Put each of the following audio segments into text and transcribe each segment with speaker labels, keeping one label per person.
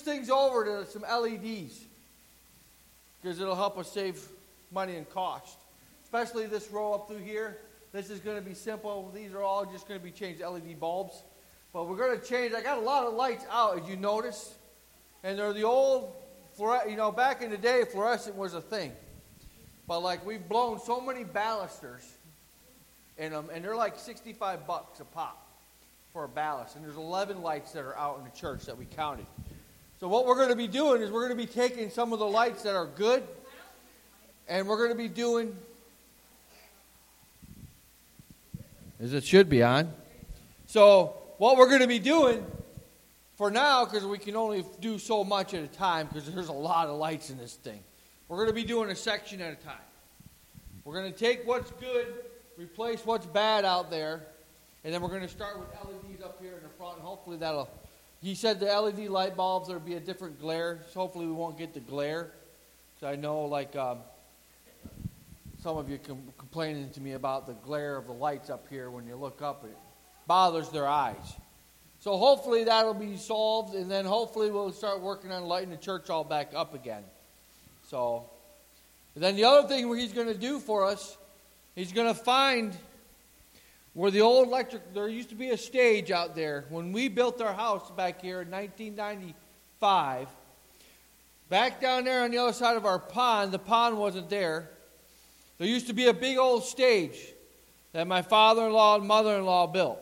Speaker 1: things over to some LEDs because it'll help us save money and cost. Especially this row up through here. This is going to be simple. These are all just going to be changed LED bulbs. But we're going to change. I got a lot of lights out, as you notice. And they're the old, you know, back in the day, fluorescent was a thing. But like we've blown so many ballasts in them, and they're like 65 bucks a pop for a ballast. And there's 11 lights that are out in the church that we counted. So what we're going to be doing is we're going to be taking some of the lights that are good, and we're going to be doing as it should be on. So what we're going to be doing for now, because we can only do so much at a time, because there's a lot of lights in this thing. We're going to be doing a section at a time. We're going to take what's good, replace what's bad out there, and then we're going to start with LEDs up here in the front, and hopefully that'll. He said the LED light bulbs, there'll be a different glare. So hopefully we won't get the glare. So I know, like, um, some of you com- complaining to me about the glare of the lights up here when you look up. It bothers their eyes. So hopefully that'll be solved, and then hopefully we'll start working on lighting the church all back up again. So, then the other thing he's going to do for us, he's going to find where the old electric, there used to be a stage out there. When we built our house back here in 1995, back down there on the other side of our pond, the pond wasn't there. There used to be a big old stage that my father in law and mother in law built.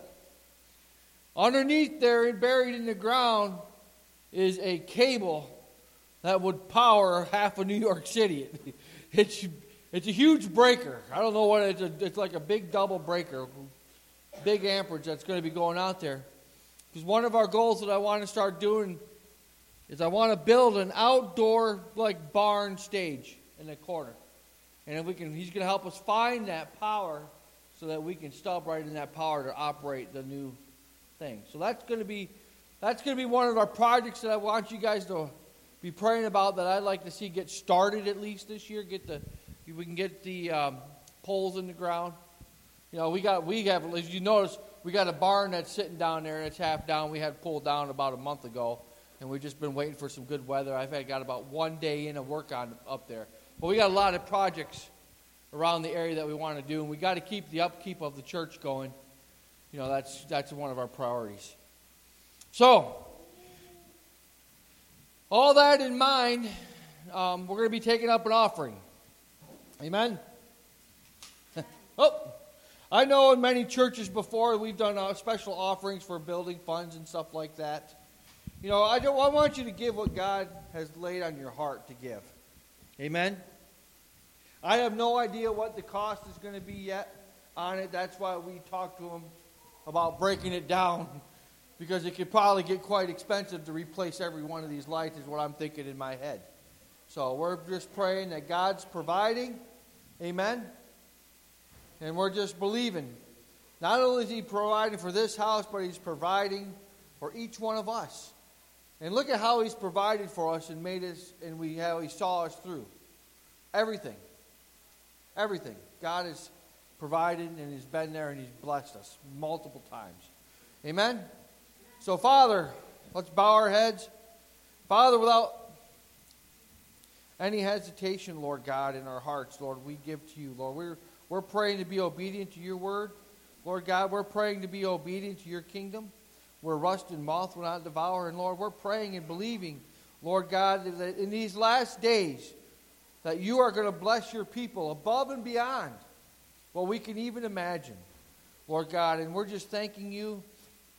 Speaker 1: Underneath there, buried in the ground, is a cable that would power half of New York City. It's, it's a huge breaker. I don't know what. It's, it's like a big double breaker, big amperage that's going to be going out there. Because one of our goals that I want to start doing is I want to build an outdoor like barn stage in the corner. And if we can, he's going to help us find that power so that we can stop right in that power to operate the new thing. So that's going to be that's going to be one of our projects that I want you guys to be praying about that I'd like to see get started at least this year. Get the we can get the um, poles in the ground. You know, we got we have as you notice we got a barn that's sitting down there and it's half down. We had pulled down about a month ago, and we've just been waiting for some good weather. I've had got about one day in of work on up there, but we got a lot of projects around the area that we want to do, and we got to keep the upkeep of the church going. You know, that's that's one of our priorities. So, all that in mind, um, we're going to be taking up an offering. Amen? oh, I know in many churches before we've done uh, special offerings for building funds and stuff like that. You know, I, don't, I want you to give what God has laid on your heart to give. Amen? I have no idea what the cost is going to be yet on it. That's why we talked to him about breaking it down because it could probably get quite expensive to replace every one of these lights, is what I'm thinking in my head. So we're just praying that God's providing. Amen. And we're just believing. Not only is He providing for this house, but He's providing for each one of us. And look at how He's provided for us and made us, and we how He saw us through. Everything. Everything. God has provided and He's been there and He's blessed us multiple times. Amen. So, Father, let's bow our heads. Father, without any hesitation, Lord God, in our hearts, Lord, we give to you, Lord. We're, we're praying to be obedient to your word. Lord God, we're praying to be obedient to your kingdom where rust and moth will not devour. And Lord, we're praying and believing, Lord God, that in these last days, that you are going to bless your people above and beyond what we can even imagine, Lord God. And we're just thanking you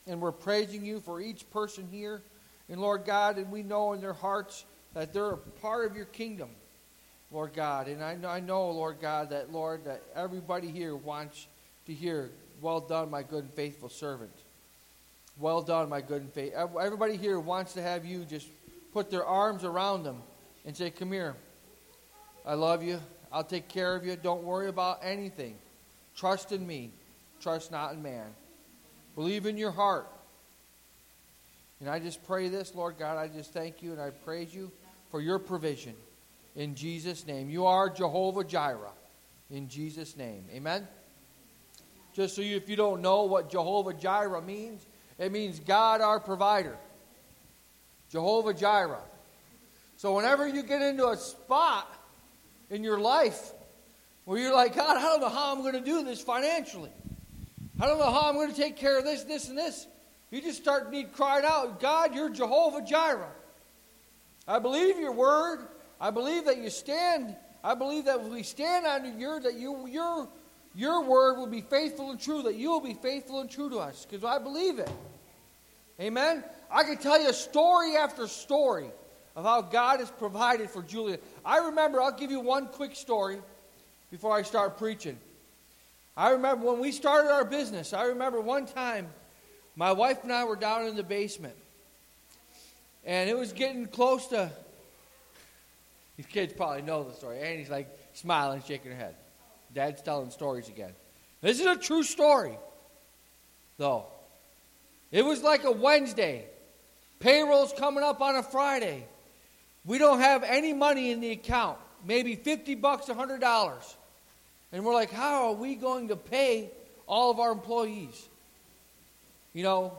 Speaker 1: and we're praising you for each person here. And Lord God, and we know in their hearts that they're a part of your kingdom, Lord God. And I know, I know, Lord God, that, Lord, that everybody here wants to hear, well done, my good and faithful servant. Well done, my good and faithful. Everybody here wants to have you just put their arms around them and say, Come here. I love you. I'll take care of you. Don't worry about anything. Trust in me. Trust not in man. Believe in your heart. And I just pray this, Lord God, I just thank you and I praise you for your provision. In Jesus' name. You are Jehovah Jireh. In Jesus' name. Amen. Just so you, if you don't know what Jehovah Jireh means, it means God our provider. Jehovah Jireh. So whenever you get into a spot in your life where you're like, God, I don't know how I'm going to do this financially. I don't know how I'm going to take care of this, this, and this. You just start need crying out, God, you're Jehovah Jireh. I believe your word. I believe that you stand. I believe that if we stand on your that you your your word will be faithful and true, that you will be faithful and true to us, because I believe it. Amen. I can tell you story after story of how God has provided for Julia. I remember, I'll give you one quick story before I start preaching. I remember when we started our business, I remember one time my wife and I were down in the basement. And it was getting close to. These kids probably know the story. Annie's like smiling, shaking her head. Dad's telling stories again. This is a true story, though. It was like a Wednesday. Payroll's coming up on a Friday. We don't have any money in the account, maybe 50 bucks, $100. And we're like, how are we going to pay all of our employees? You know,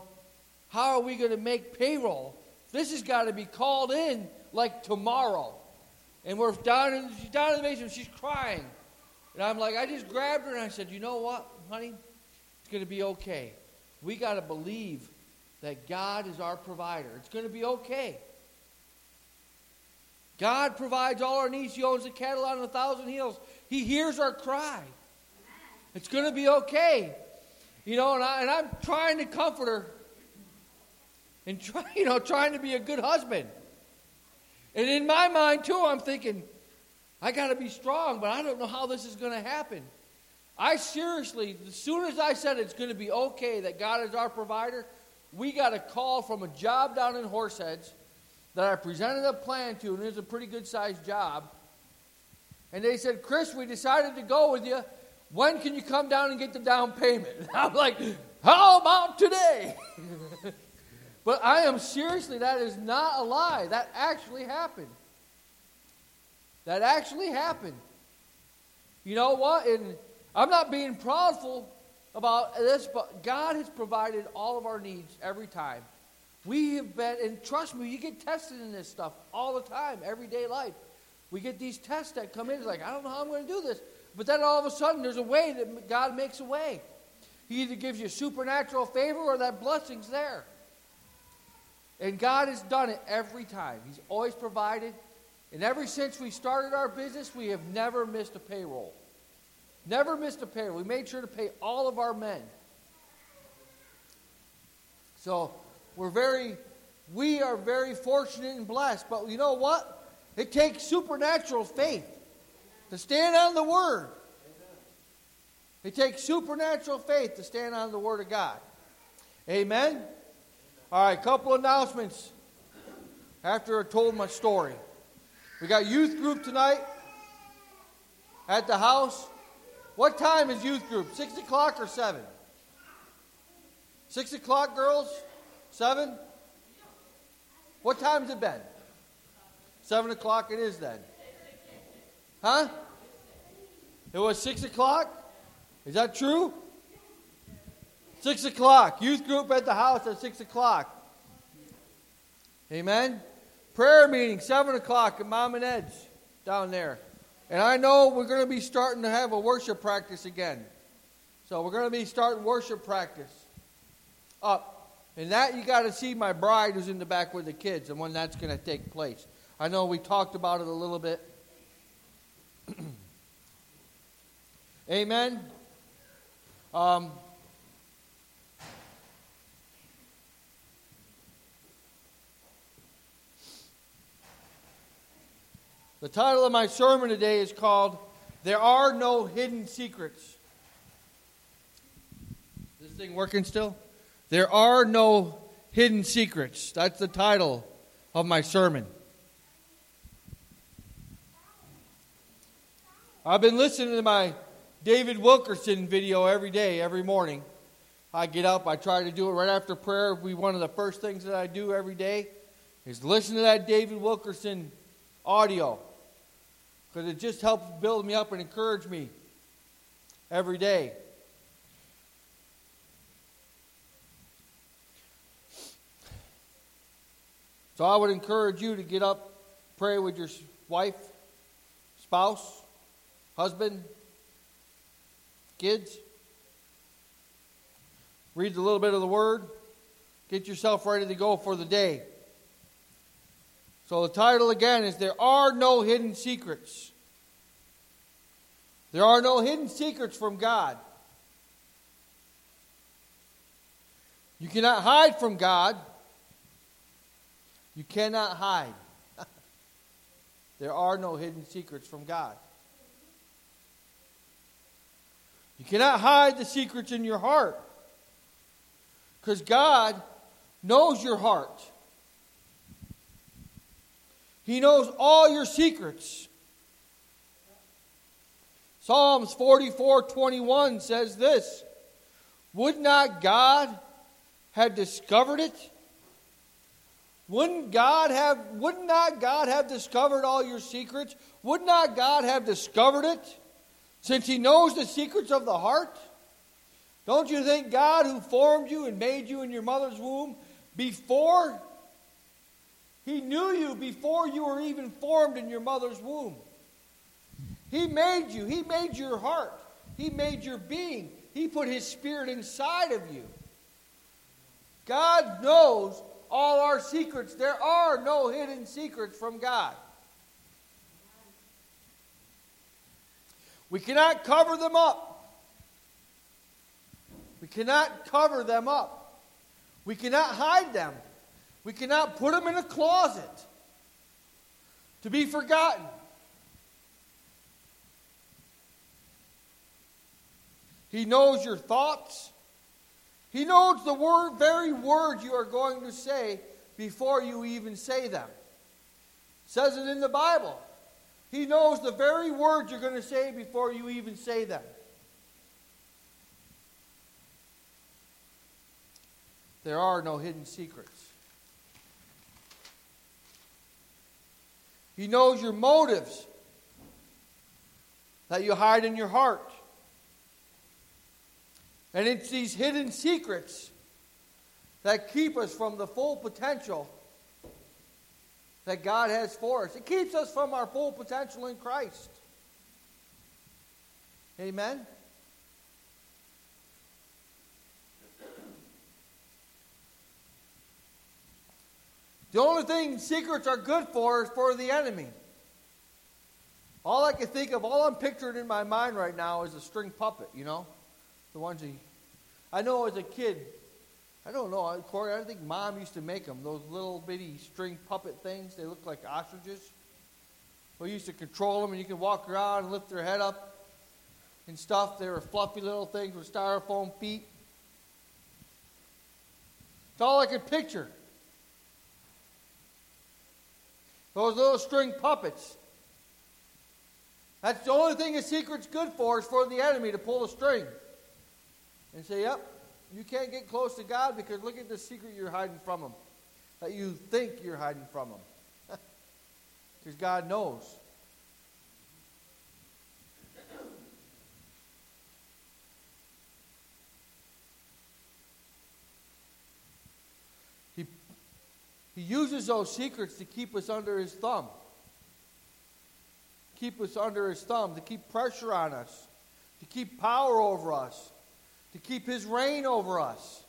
Speaker 1: how are we going to make payroll? This has got to be called in like tomorrow. And we're down in, she's down in the basement, she's crying. And I'm like, I just grabbed her and I said, you know what, honey? It's going to be okay. We got to believe that God is our provider. It's going to be okay. God provides all our needs. He owns the cattle on a thousand hills. He hears our cry. It's going to be okay. You know, and, I, and I'm trying to comfort her and try, you know, trying to be a good husband. And in my mind, too, I'm thinking, I got to be strong, but I don't know how this is going to happen. I seriously, as soon as I said it's going to be okay that God is our provider, we got a call from a job down in Horseheads that I presented a plan to, and it was a pretty good sized job. And they said, Chris, we decided to go with you. When can you come down and get the down payment? And I'm like, how about today? but I am seriously, that is not a lie. That actually happened. That actually happened. You know what? And I'm not being proudful about this, but God has provided all of our needs every time. We have been, and trust me, you get tested in this stuff all the time, everyday life. We get these tests that come in. It's like, I don't know how I'm going to do this. But then all of a sudden, there's a way that God makes a way. He either gives you supernatural favor or that blessing's there. And God has done it every time. He's always provided. And ever since we started our business, we have never missed a payroll. Never missed a payroll. We made sure to pay all of our men. So we're very, we are very fortunate and blessed. But you know what? It takes supernatural faith to stand on the Word. It takes supernatural faith to stand on the Word of God. Amen? All right, couple announcements after I told my story. We got youth group tonight at the house. What time is youth group? Six o'clock or seven? Six o'clock, girls? Seven? What time's it been? Seven o'clock it is then. Huh? It was six o'clock? Is that true? Six o'clock. Youth group at the house at six o'clock. Amen. Prayer meeting, seven o'clock at Mom and Ed's down there. And I know we're going to be starting to have a worship practice again. So we're going to be starting worship practice up. And that you got to see my bride who's in the back with the kids and when that's going to take place. I know we talked about it a little bit. Amen. Um, the title of my sermon today is called There Are No Hidden Secrets. Is this thing working still? There are no hidden secrets. That's the title of my sermon. I've been listening to my David Wilkerson video every day, every morning. I get up, I try to do it right after prayer. We one of the first things that I do every day is listen to that David Wilkerson audio because it just helps build me up and encourage me every day. So I would encourage you to get up, pray with your wife, spouse, husband, kids. Read a little bit of the Word. Get yourself ready to go for the day. So the title again is There Are No Hidden Secrets. There are no hidden secrets from God. You cannot hide from God. You cannot hide. there are no hidden secrets from God. You cannot hide the secrets in your heart. Because God knows your heart. He knows all your secrets. Psalms 44 21 says this Would not God have discovered it? Wouldn't God have would not God have discovered all your secrets? Would not God have discovered it? Since he knows the secrets of the heart? Don't you think God who formed you and made you in your mother's womb before he knew you before you were even formed in your mother's womb? He made you. He made your heart. He made your being. He put His Spirit inside of you. God knows all our secrets. There are no hidden secrets from God. We cannot cover them up. We cannot cover them up. We cannot hide them. We cannot put them in a closet to be forgotten. He knows your thoughts. He knows the word, very words you are going to say before you even say them. It says it in the Bible. He knows the very words you're going to say before you even say them. There are no hidden secrets. He knows your motives that you hide in your heart. And it's these hidden secrets that keep us from the full potential that God has for us. It keeps us from our full potential in Christ. Amen? The only thing secrets are good for is for the enemy. All I can think of, all I'm picturing in my mind right now is a string puppet, you know? The ones he. I know as a kid, I don't know, Corey, I think mom used to make them, those little bitty string puppet things. They look like ostriches. We used to control them, and you could walk around and lift their head up and stuff. They were fluffy little things with styrofoam feet. It's all I could picture. Those little string puppets. That's the only thing a secret's good for is for the enemy to pull a string and say, Yep, you can't get close to God because look at the secret you're hiding from Him, that you think you're hiding from Him. because God knows. He uses those secrets to keep us under His thumb. Keep us under His thumb, to keep pressure on us, to keep power over us to keep his reign over us.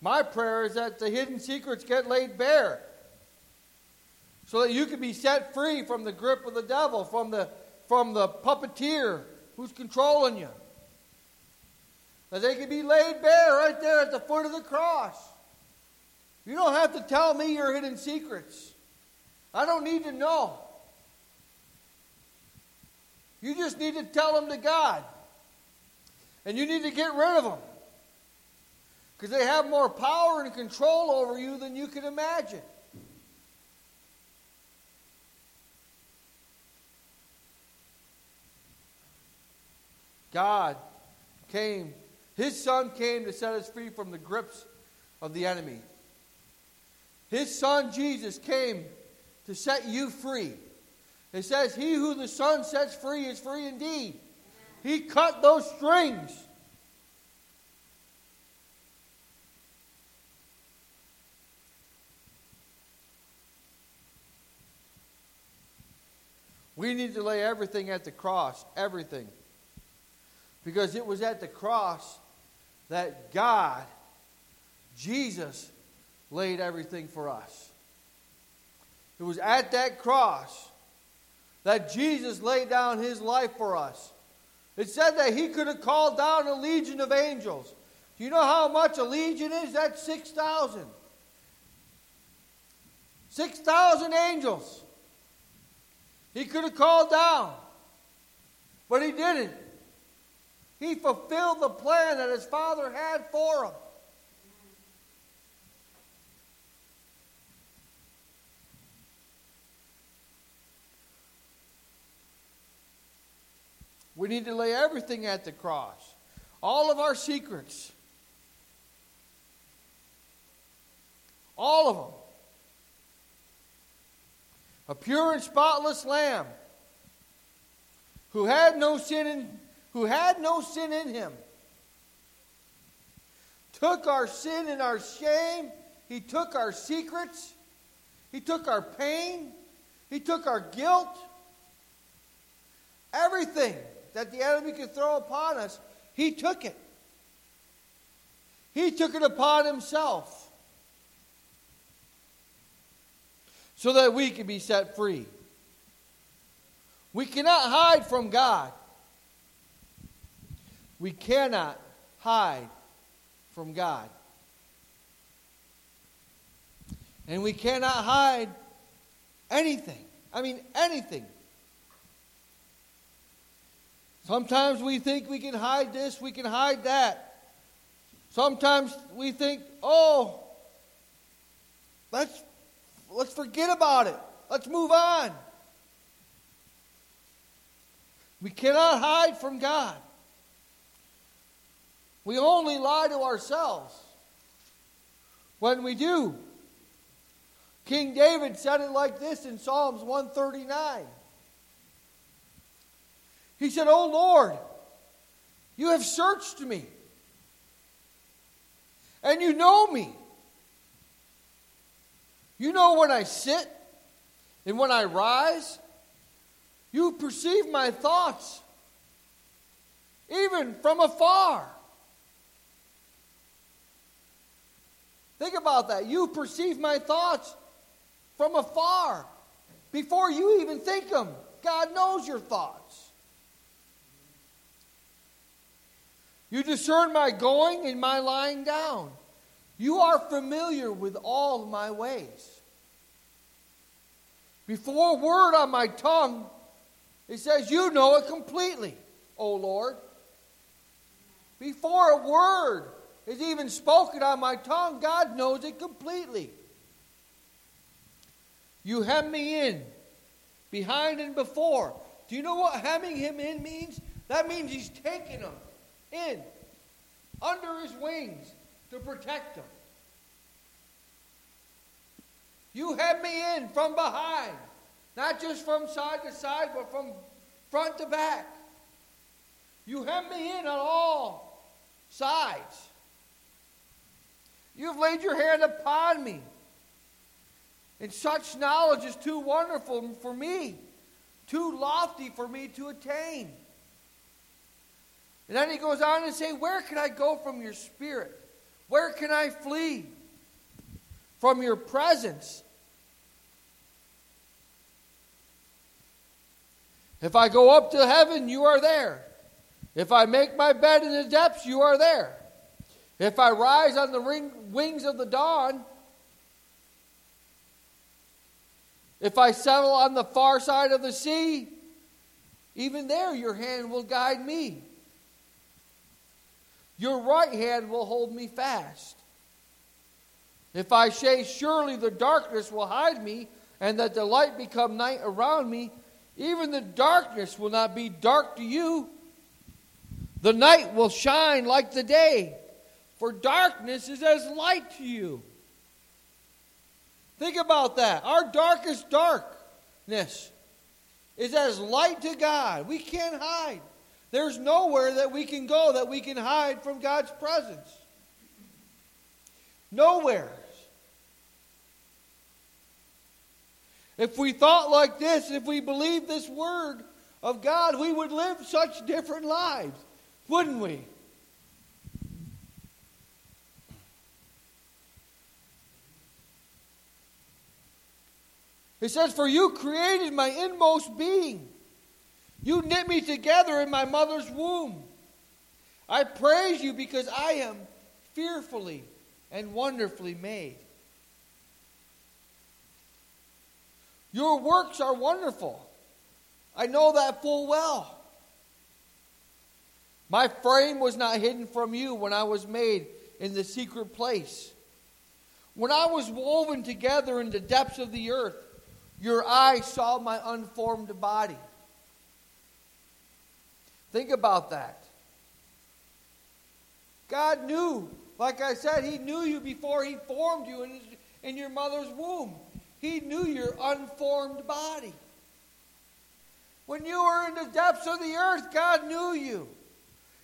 Speaker 1: My prayer is that the hidden secrets get laid bare so that you can be set free from the grip of the devil, from the, from the puppeteer who's controlling you. That they can be laid bare right there at the foot of the cross. You don't have to tell me your hidden secrets. I don't need to know. You just need to tell them to God. And you need to get rid of them. Because they have more power and control over you than you can imagine. God came, His Son came to set us free from the grips of the enemy. His son Jesus came to set you free. It says, He who the Son sets free is free indeed. He cut those strings. We need to lay everything at the cross, everything. Because it was at the cross that God, Jesus, laid everything for us. It was at that cross that Jesus laid down his life for us. It said that he could have called down a legion of angels. Do you know how much a legion is? That's 6,000. 6,000 angels. He could have called down, but he didn't. He fulfilled the plan that his father had for him. We need to lay everything at the cross. All of our secrets. All of them. A pure and spotless lamb who had no sin in, who had no sin in him. Took our sin and our shame. He took our secrets. He took our pain. He took our guilt. Everything that the enemy could throw upon us, he took it. He took it upon himself so that we could be set free. We cannot hide from God. We cannot hide from God. And we cannot hide anything. I mean, anything Sometimes we think we can hide this, we can hide that. Sometimes we think, oh, let's, let's forget about it. Let's move on. We cannot hide from God. We only lie to ourselves when we do. King David said it like this in Psalms 139. He said, Oh Lord, you have searched me, and you know me. You know when I sit and when I rise. You perceive my thoughts, even from afar. Think about that. You perceive my thoughts from afar. Before you even think them, God knows your thoughts. You discern my going and my lying down. You are familiar with all my ways. Before a word on my tongue, it says, You know it completely, O Lord. Before a word is even spoken on my tongue, God knows it completely. You hem me in, behind and before. Do you know what hemming him in means? That means he's taking them in under his wings to protect him. You have me in from behind, not just from side to side, but from front to back. You hem me in on all sides. You have laid your hand upon me. And such knowledge is too wonderful for me, too lofty for me to attain. And then he goes on and say, Where can I go from your spirit? Where can I flee from your presence? If I go up to heaven, you are there. If I make my bed in the depths, you are there. If I rise on the ring, wings of the dawn, if I settle on the far side of the sea, even there your hand will guide me. Your right hand will hold me fast. If I say, Surely the darkness will hide me, and that the light become night around me, even the darkness will not be dark to you. The night will shine like the day, for darkness is as light to you. Think about that. Our darkest darkness is as light to God. We can't hide. There's nowhere that we can go that we can hide from God's presence. Nowhere. If we thought like this, if we believed this word of God, we would live such different lives, wouldn't we? It says, For you created my inmost being. You knit me together in my mother's womb. I praise you because I am fearfully and wonderfully made. Your works are wonderful. I know that full well. My frame was not hidden from you when I was made in the secret place. When I was woven together in the depths of the earth, your eye saw my unformed body. Think about that. God knew, like I said, He knew you before He formed you in, in your mother's womb. He knew your unformed body. When you were in the depths of the earth, God knew you.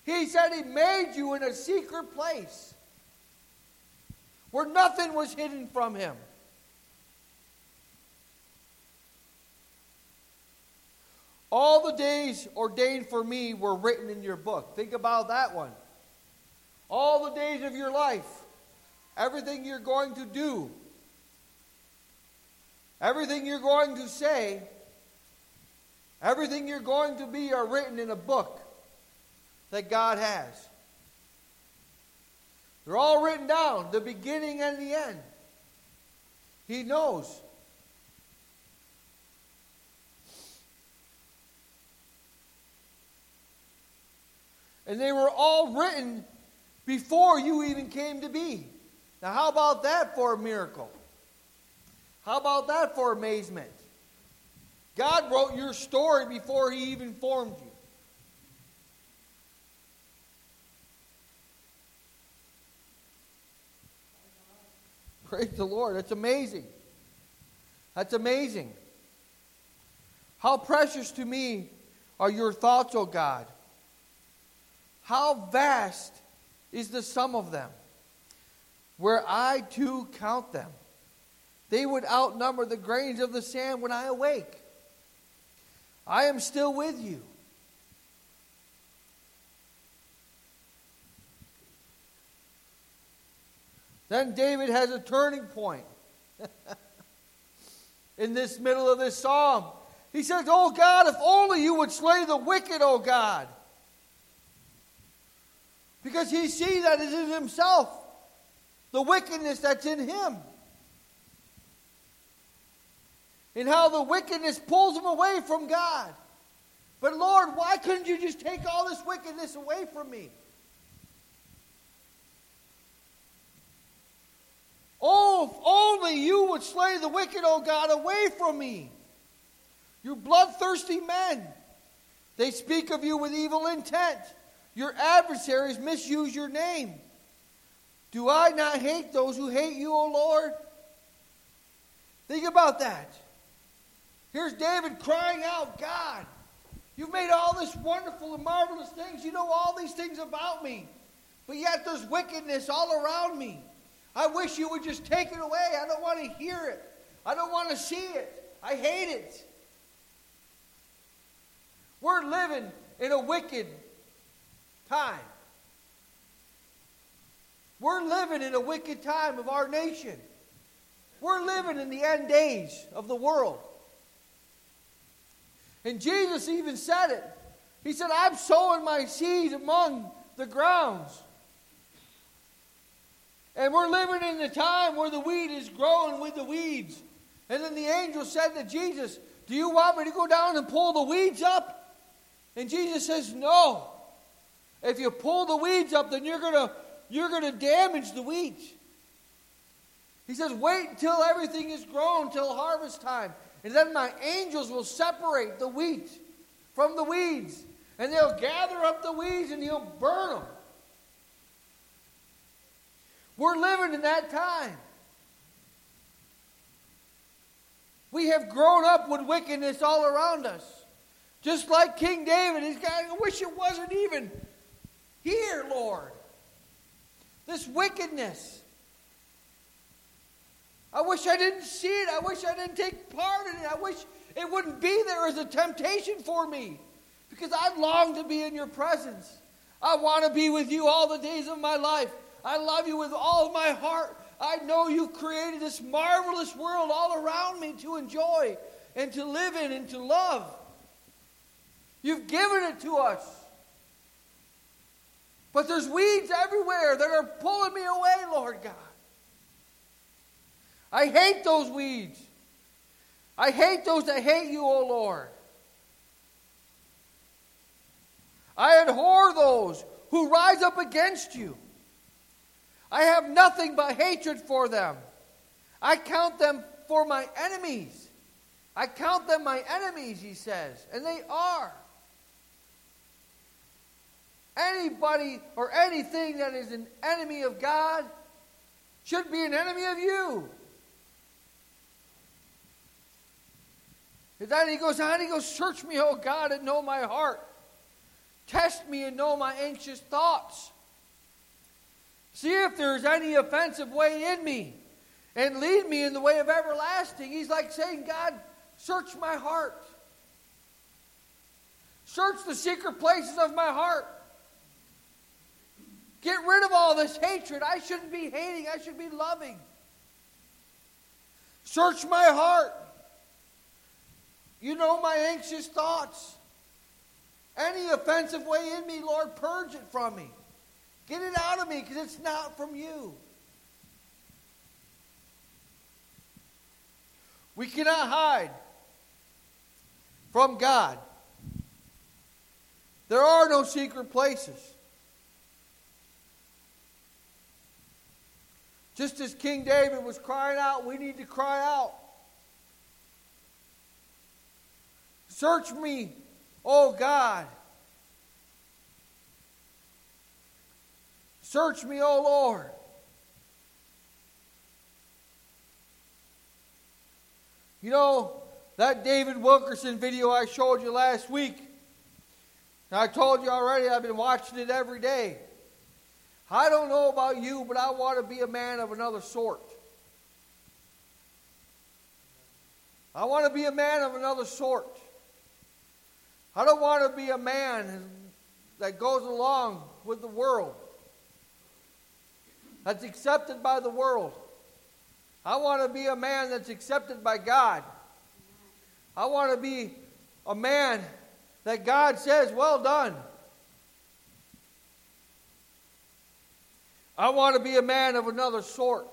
Speaker 1: He said He made you in a secret place where nothing was hidden from Him. All the days ordained for me were written in your book. Think about that one. All the days of your life, everything you're going to do, everything you're going to say, everything you're going to be are written in a book that God has. They're all written down, the beginning and the end. He knows. And they were all written before you even came to be. Now, how about that for a miracle? How about that for amazement? God wrote your story before He even formed you. Praise the Lord. That's amazing. That's amazing. How precious to me are your thoughts, O God. How vast is the sum of them? Where I too count them, they would outnumber the grains of the sand when I awake. I am still with you. Then David has a turning point in this middle of this psalm. He says, Oh God, if only you would slay the wicked, oh God. Because he sees that it is himself, the wickedness that's in him. And how the wickedness pulls him away from God. But Lord, why couldn't you just take all this wickedness away from me? Oh, if only you would slay the wicked, O oh God, away from me. You bloodthirsty men. They speak of you with evil intent. Your adversaries misuse your name. Do I not hate those who hate you, O Lord? Think about that. Here's David crying out, God, you've made all this wonderful and marvelous things. You know all these things about me. But yet there's wickedness all around me. I wish you would just take it away. I don't want to hear it. I don't want to see it. I hate it. We're living in a wicked time. We're living in a wicked time of our nation. We're living in the end days of the world. And Jesus even said it. He said, I'm sowing my seed among the grounds. And we're living in the time where the weed is growing with the weeds. And then the angel said to Jesus, Do you want me to go down and pull the weeds up? And Jesus says, No. If you pull the weeds up, then you're going to you're going to damage the wheat. He says, Wait until everything is grown, till harvest time. And then my angels will separate the wheat from the weeds. And they'll gather up the weeds and he'll burn them. We're living in that time. We have grown up with wickedness all around us. Just like King David, he's got, I wish it wasn't even here, Lord. This wickedness. I wish I didn't see it. I wish I didn't take part in it. I wish it wouldn't be there as a temptation for me because I long to be in your presence. I want to be with you all the days of my life. I love you with all my heart. I know you've created this marvelous world all around me to enjoy and to live in and to love. You've given it to us. But there's weeds everywhere that are pulling me away, Lord God. I hate those weeds. I hate those that hate you, O Lord. I abhor those who rise up against you. I have nothing but hatred for them. I count them for my enemies. I count them my enemies, he says, and they are. Anybody or anything that is an enemy of God should be an enemy of you. And then he goes on, he goes, Search me, O God, and know my heart. Test me and know my anxious thoughts. See if there's any offensive way in me and lead me in the way of everlasting. He's like saying, God, search my heart. Search the secret places of my heart. Get rid of all this hatred. I shouldn't be hating, I should be loving. Search my heart. You know my anxious thoughts. Any offensive way in me, Lord, purge it from me. Get it out of me because it's not from you. We cannot hide from God. There are no secret places. Just as King David was crying out, we need to cry out. Search me, O God. Search me, O Lord. You know, that David Wilkerson video I showed you last week, I told you already, I've been watching it every day. I don't know about you, but I want to be a man of another sort. I want to be a man of another sort. I don't want to be a man that goes along with the world that's accepted by the world. I want to be a man that's accepted by God. I want to be a man that God says, Well done. I want to be a man of another sort.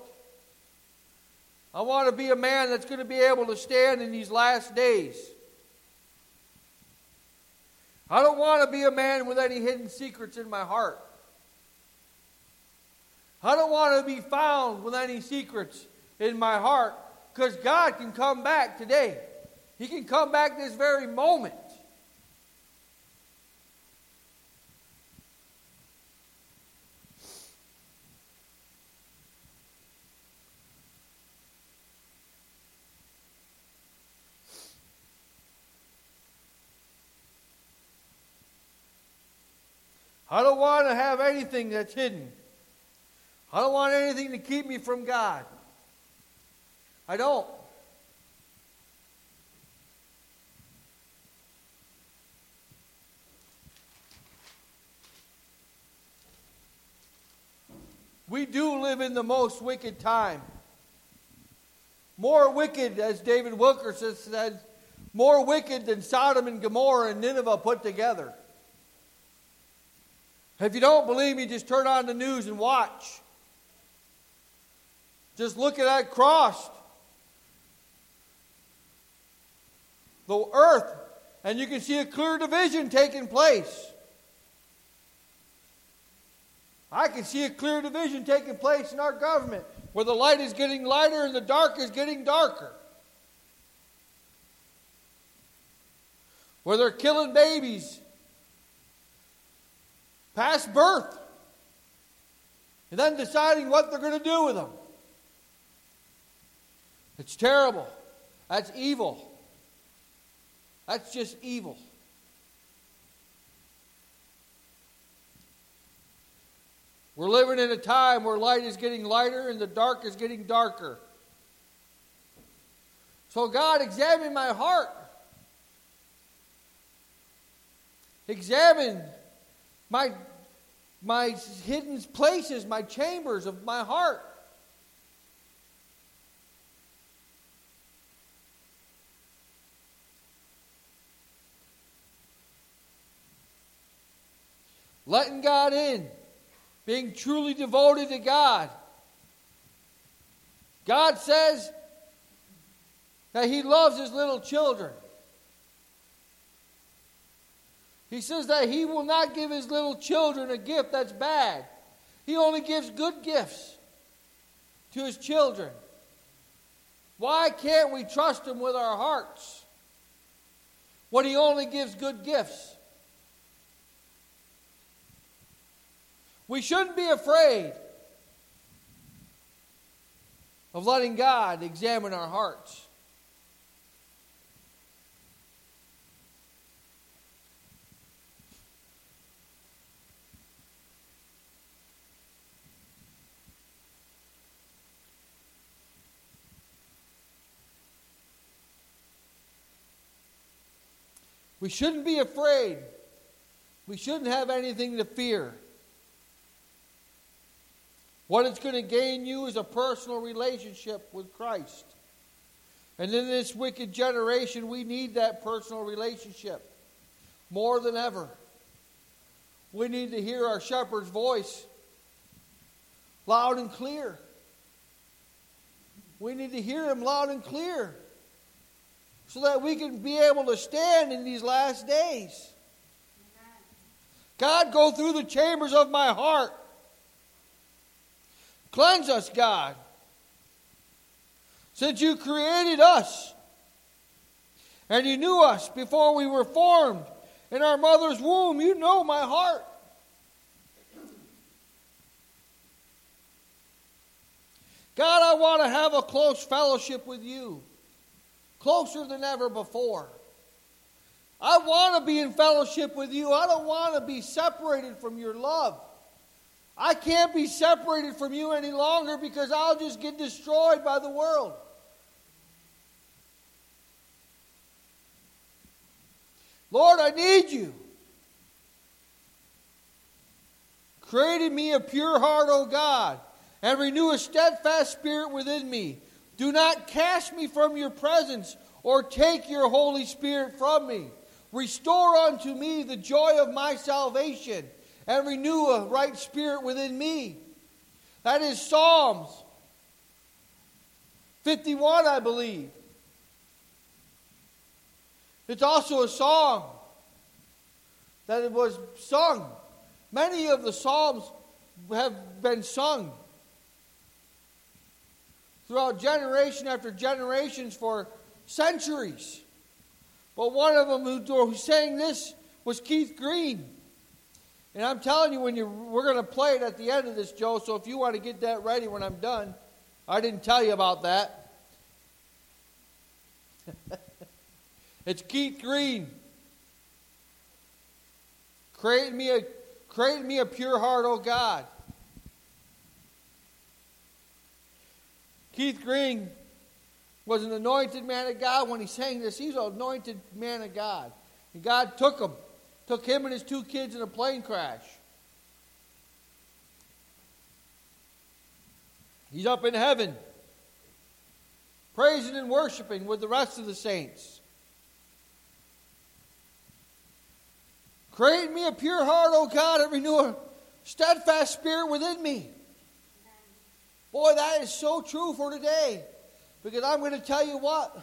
Speaker 1: I want to be a man that's going to be able to stand in these last days. I don't want to be a man with any hidden secrets in my heart. I don't want to be found with any secrets in my heart because God can come back today. He can come back this very moment. I don't want to have anything that's hidden. I don't want anything to keep me from God. I don't. We do live in the most wicked time. More wicked, as David Wilkerson said, more wicked than Sodom and Gomorrah and Nineveh put together. If you don't believe me, just turn on the news and watch. Just look at that cross. The earth, and you can see a clear division taking place. I can see a clear division taking place in our government where the light is getting lighter and the dark is getting darker. Where they're killing babies past birth and then deciding what they're going to do with them. It's terrible. That's evil. That's just evil. We're living in a time where light is getting lighter and the dark is getting darker. So, God, examine my heart. Examine my, my hidden places, my chambers of my heart. Letting God in, being truly devoted to God. God says that He loves His little children. He says that He will not give His little children a gift that's bad. He only gives good gifts to His children. Why can't we trust Him with our hearts when He only gives good gifts? We shouldn't be afraid of letting God examine our hearts. We shouldn't be afraid. We shouldn't have anything to fear. What it's going to gain you is a personal relationship with Christ. And in this wicked generation, we need that personal relationship more than ever. We need to hear our shepherd's voice loud and clear. We need to hear him loud and clear so that we can be able to stand in these last days. God, go through the chambers of my heart Cleanse us, God. Since you created us and you knew us before we were formed in our mother's womb, you know my heart. God, I want to have a close fellowship with you, closer than ever before. I want to be in fellowship with you. I don't want to be separated from your love. I can't be separated from you any longer because I'll just get destroyed by the world. Lord, I need you. Created me a pure heart, O God, and renew a steadfast spirit within me. Do not cast me from your presence or take your Holy Spirit from me. Restore unto me the joy of my salvation and renew a right spirit within me. That is Psalms 51, I believe. It's also a song that it was sung. Many of the Psalms have been sung throughout generation after generations for centuries. But one of them who, sang this was Keith Green. And I'm telling you, when you we're going to play it at the end of this, Joe. So if you want to get that ready when I'm done, I didn't tell you about that. it's Keith Green. Create me a create me a pure heart, O God. Keith Green was an anointed man of God. When he sang this, he's an anointed man of God. And God took him took him and his two kids in a plane crash. He's up in heaven, praising and worshiping with the rest of the saints. Create me a pure heart, O God, and renew a steadfast spirit within me. Boy, that is so true for today. Because I'm going to tell you what.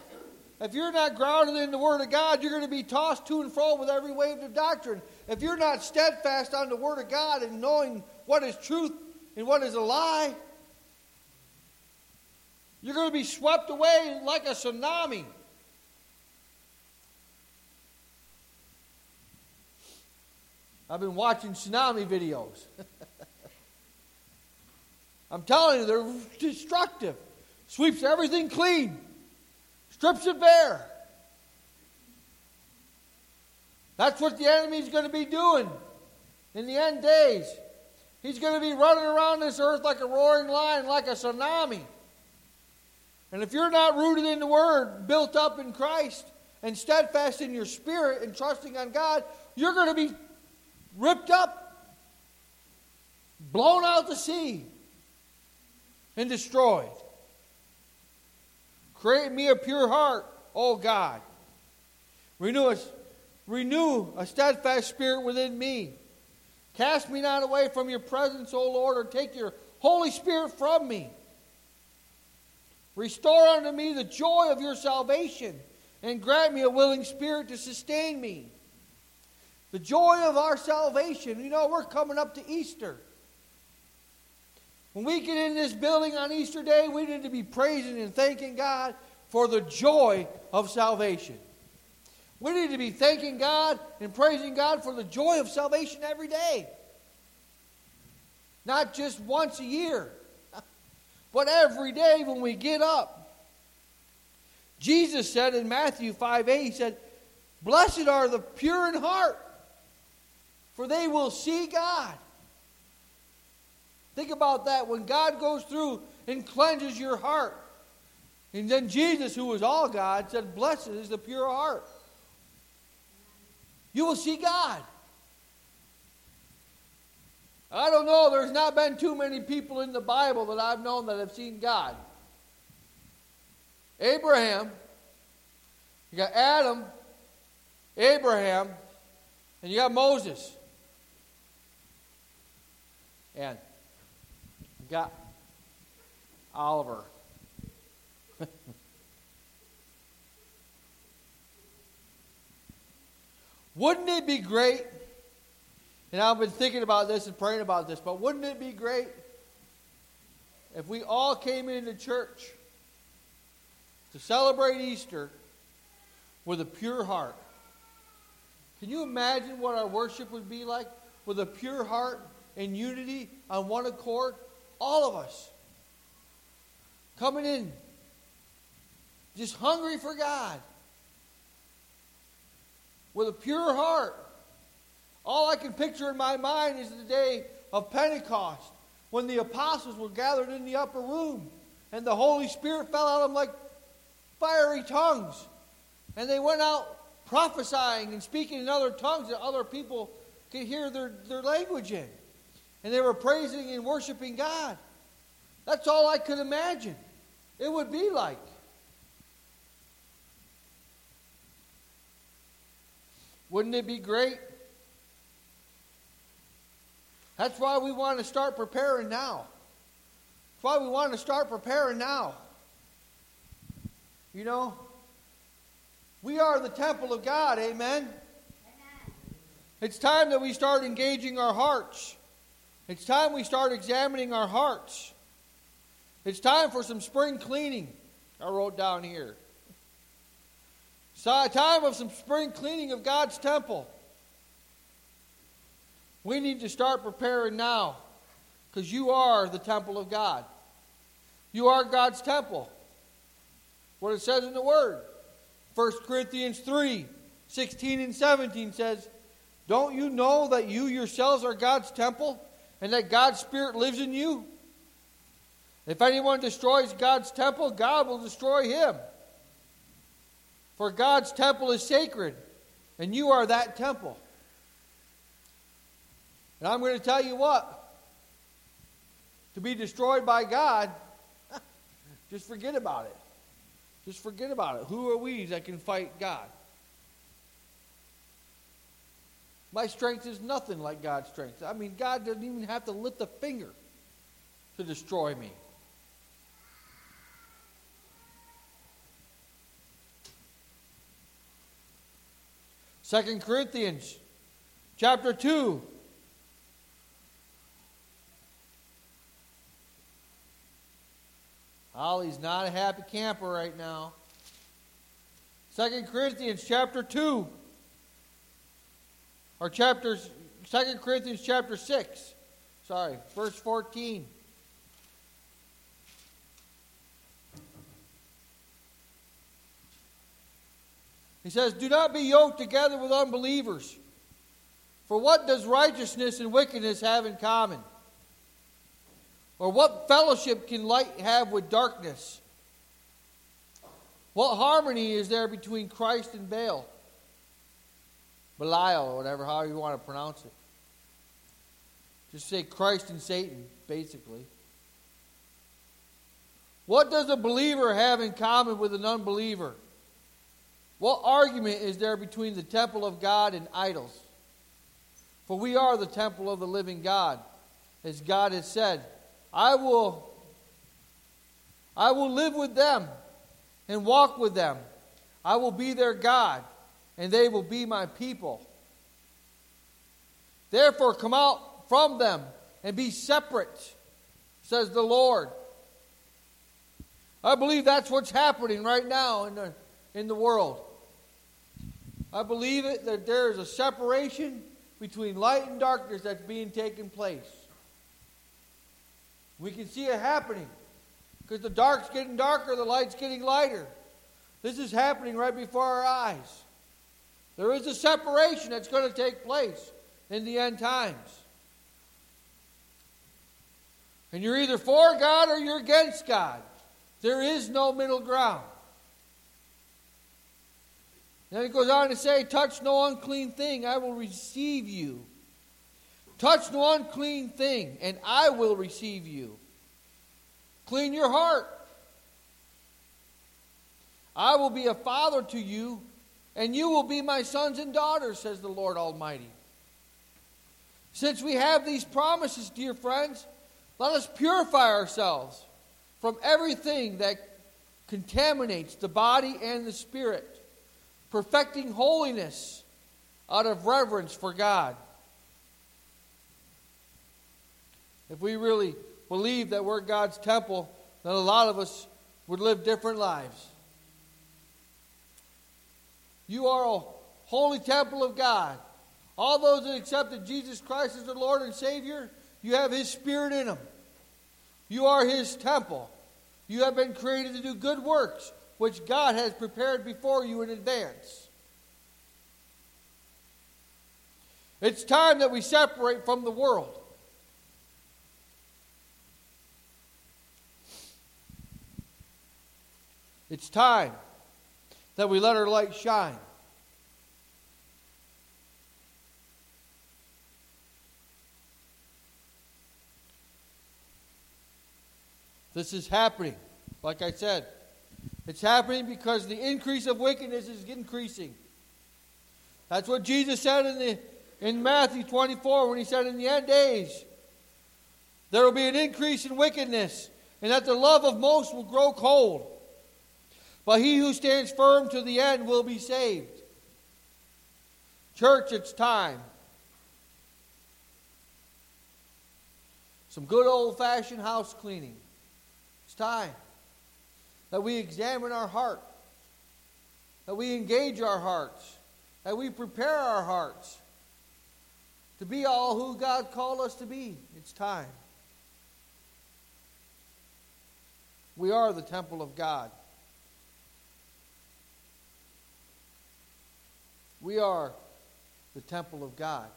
Speaker 1: If you're not grounded in the Word of God, you're going to be tossed to and fro with every wave of doctrine. If you're not steadfast on the Word of God and knowing what is truth and what is a lie, you're going to be swept away like a tsunami. I've been watching tsunami videos. I'm telling you, they're destructive. Sweeps everything clean strips it bare. That's what the enemy's going to be doing in the end days. He's going to be running around this earth like a roaring lion, like a tsunami. And if you're not rooted in the Word, built up in Christ, and steadfast in your spirit and trusting on God, you're going to be ripped up, blown out to sea, and destroyed. Create me a pure heart, O God. Renew a, renew a steadfast spirit within me. Cast me not away from your presence, O Lord, or take your Holy Spirit from me. Restore unto me the joy of your salvation, and grant me a willing spirit to sustain me. The joy of our salvation. You know, we're coming up to Easter. When we get in this building on Easter Day, we need to be praising and thanking God for the joy of salvation. We need to be thanking God and praising God for the joy of salvation every day. Not just once a year, but every day when we get up. Jesus said in Matthew 5 8, He said, Blessed are the pure in heart, for they will see God. Think about that. When God goes through and cleanses your heart, and then Jesus, who was all God, said, Blessed is the pure heart. You will see God. I don't know, there's not been too many people in the Bible that I've known that have seen God. Abraham, you got Adam, Abraham, and you got Moses. And got Oliver. wouldn't it be great? And I've been thinking about this and praying about this, but wouldn't it be great if we all came into church to celebrate Easter with a pure heart? Can you imagine what our worship would be like with a pure heart and unity on one accord? All of us. Coming in. Just hungry for God. With a pure heart. All I can picture in my mind is the day of Pentecost when the apostles were gathered in the upper room and the Holy Spirit fell on them like fiery tongues. And they went out prophesying and speaking in other tongues that other people could hear their, their language in and they were praising and worshiping God. That's all I could imagine it would be like. Wouldn't it be great? That's why we want to start preparing now. That's why we want to start preparing now. You know, we are the temple of God, amen? amen? It's time that we start engaging our hearts. It's time we start examining our hearts. It's time for some spring cleaning. I wrote down here. It's a time of some spring cleaning of God's temple. We need to start preparing now because you are the temple of God. You are God's temple. What it says in the Word. 1 Corinthians 3 16 and 17 says, Don't you know that you yourselves are God's temple? And that God's Spirit lives in you? If anyone destroys God's temple, God will destroy him. For God's temple is sacred, and you are that temple. And I'm going to tell you what to be destroyed by God, just forget about it. Just forget about it. Who are we that can fight God? My strength is nothing like God's strength. I mean, God doesn't even have to lift a finger to destroy me. Second Corinthians chapter 2. Ollie's not a happy camper right now. Second Corinthians chapter 2 or chapters, 2 Corinthians chapter 6, sorry, verse 14. He says, Do not be yoked together with unbelievers. For what does righteousness and wickedness have in common? Or what fellowship can light have with darkness? What harmony is there between Christ and Baal? Belial, or whatever, however you want to pronounce it. Just say Christ and Satan, basically. What does a believer have in common with an unbeliever? What argument is there between the temple of God and idols? For we are the temple of the living God. As God has said, I will I will live with them and walk with them. I will be their God, and they will be my people. Therefore, come out from them and be separate, says the Lord. I believe that's what's happening right now in the, in the world. I believe it that there is a separation between light and darkness that's being taken place. We can see it happening because the dark's getting darker, the light's getting lighter. This is happening right before our eyes. There is a separation that's going to take place in the end times. And you're either for God or you're against God. There is no middle ground. Then it goes on to say, Touch no unclean thing, I will receive you. Touch no unclean thing, and I will receive you. Clean your heart. I will be a father to you, and you will be my sons and daughters, says the Lord Almighty. Since we have these promises, dear friends, let us purify ourselves from everything that contaminates the body and the spirit, perfecting holiness out of reverence for God. If we really believe that we're God's temple, then a lot of us would live different lives. You are a holy temple of God. All those that accepted Jesus Christ as their Lord and Savior, you have His Spirit in them. You are His temple. You have been created to do good works, which God has prepared before you in advance. It's time that we separate from the world. It's time that we let our light shine. This is happening. Like I said, it's happening because the increase of wickedness is increasing. That's what Jesus said in, the, in Matthew 24 when he said, In the end days, there will be an increase in wickedness, and that the love of most will grow cold. But he who stands firm to the end will be saved. Church, it's time. Some good old fashioned house cleaning. It's time that we examine our heart, that we engage our hearts, that we prepare our hearts to be all who God called us to be. It's time. We are the temple of God. We are the temple of God.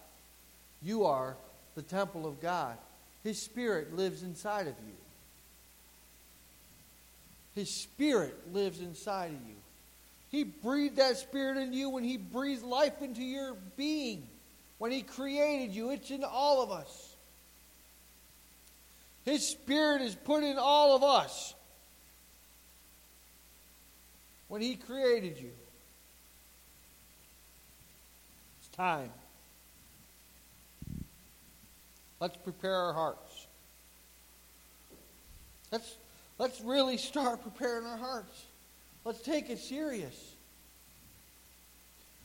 Speaker 1: You are the temple of God. His Spirit lives inside of you. His Spirit lives inside of you. He breathed that Spirit in you when He breathed life into your being. When He created you, it's in all of us. His Spirit is put in all of us when He created you. Time. Let's prepare our hearts. Let's, let's really start preparing our hearts. Let's take it serious.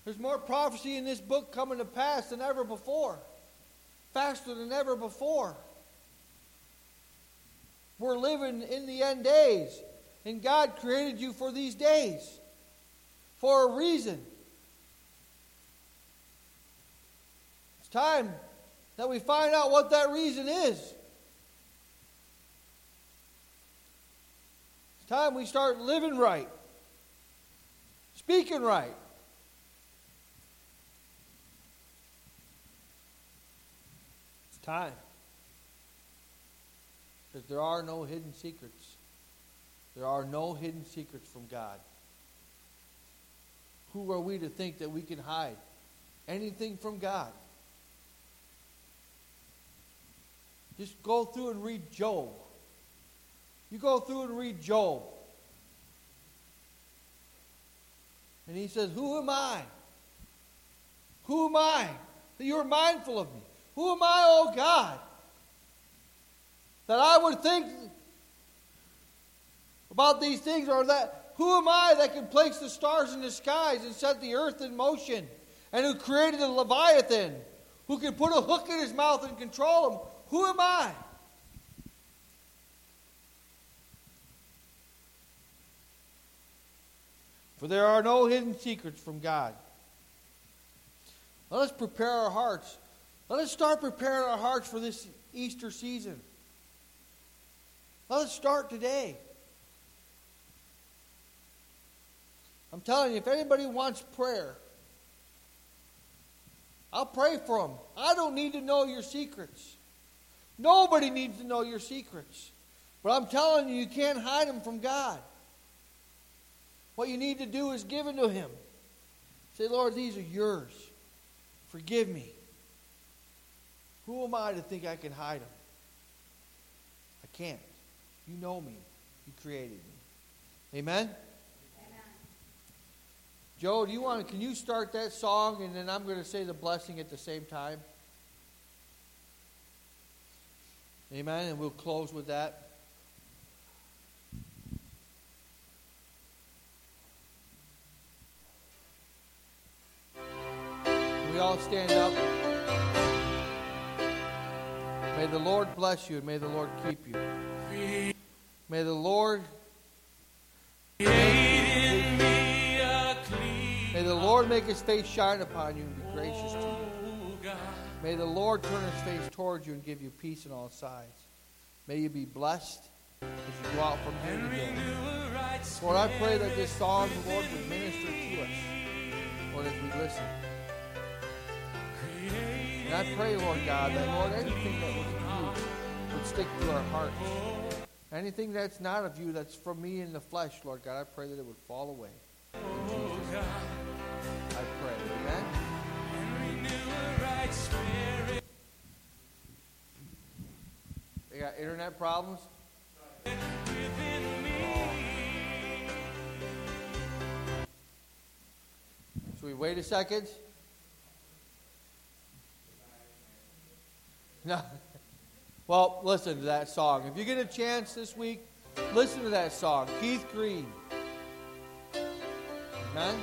Speaker 1: There's more prophecy in this book coming to pass than ever before, faster than ever before. We're living in the end days, and God created you for these days for a reason. It's time that we find out what that reason is. It's time we start living right, speaking right. It's time. Because there are no hidden secrets. There are no hidden secrets from God. who are we to think that we can hide anything from God? Just go through and read Job. You go through and read Job. And he says, Who am I? Who am I that you are mindful of me? Who am I, O oh God, that I would think about these things, or that who am I that can place the stars in the skies and set the earth in motion, and who created the Leviathan, who can put a hook in his mouth and control him? Who am I? For there are no hidden secrets from God. Let us prepare our hearts. Let us start preparing our hearts for this Easter season. Let us start today. I'm telling you, if anybody wants prayer, I'll pray for them. I don't need to know your secrets. Nobody needs to know your secrets. But I'm telling you, you can't hide them from God. What you need to do is give them to Him. Say, Lord, these are yours. Forgive me. Who am I to think I can hide them? I can't. You know me. You created me. Amen? Amen. Joe, do you want to, can you start that song and then I'm going to say the blessing at the same time? Amen. And we'll close with that. we all stand up. May the Lord bless you and may the Lord keep you. May the Lord may the Lord make his face shine upon you and be gracious to you. May the Lord turn his face towards you and give you peace on all sides. May you be blessed as you go out from here today. Lord, I pray that this song, the Lord, would minister to us. Lord, as we listen. And I pray, Lord God, that, Lord, anything that was of you would stick to our hearts. Anything that's not of you, that's from me in the flesh, Lord God, I pray that it would fall away. I pray. Amen. You got internet problems? Should we wait a second? No. Well, listen to that song. If you get a chance this week, listen to that song. Keith Green. Amen.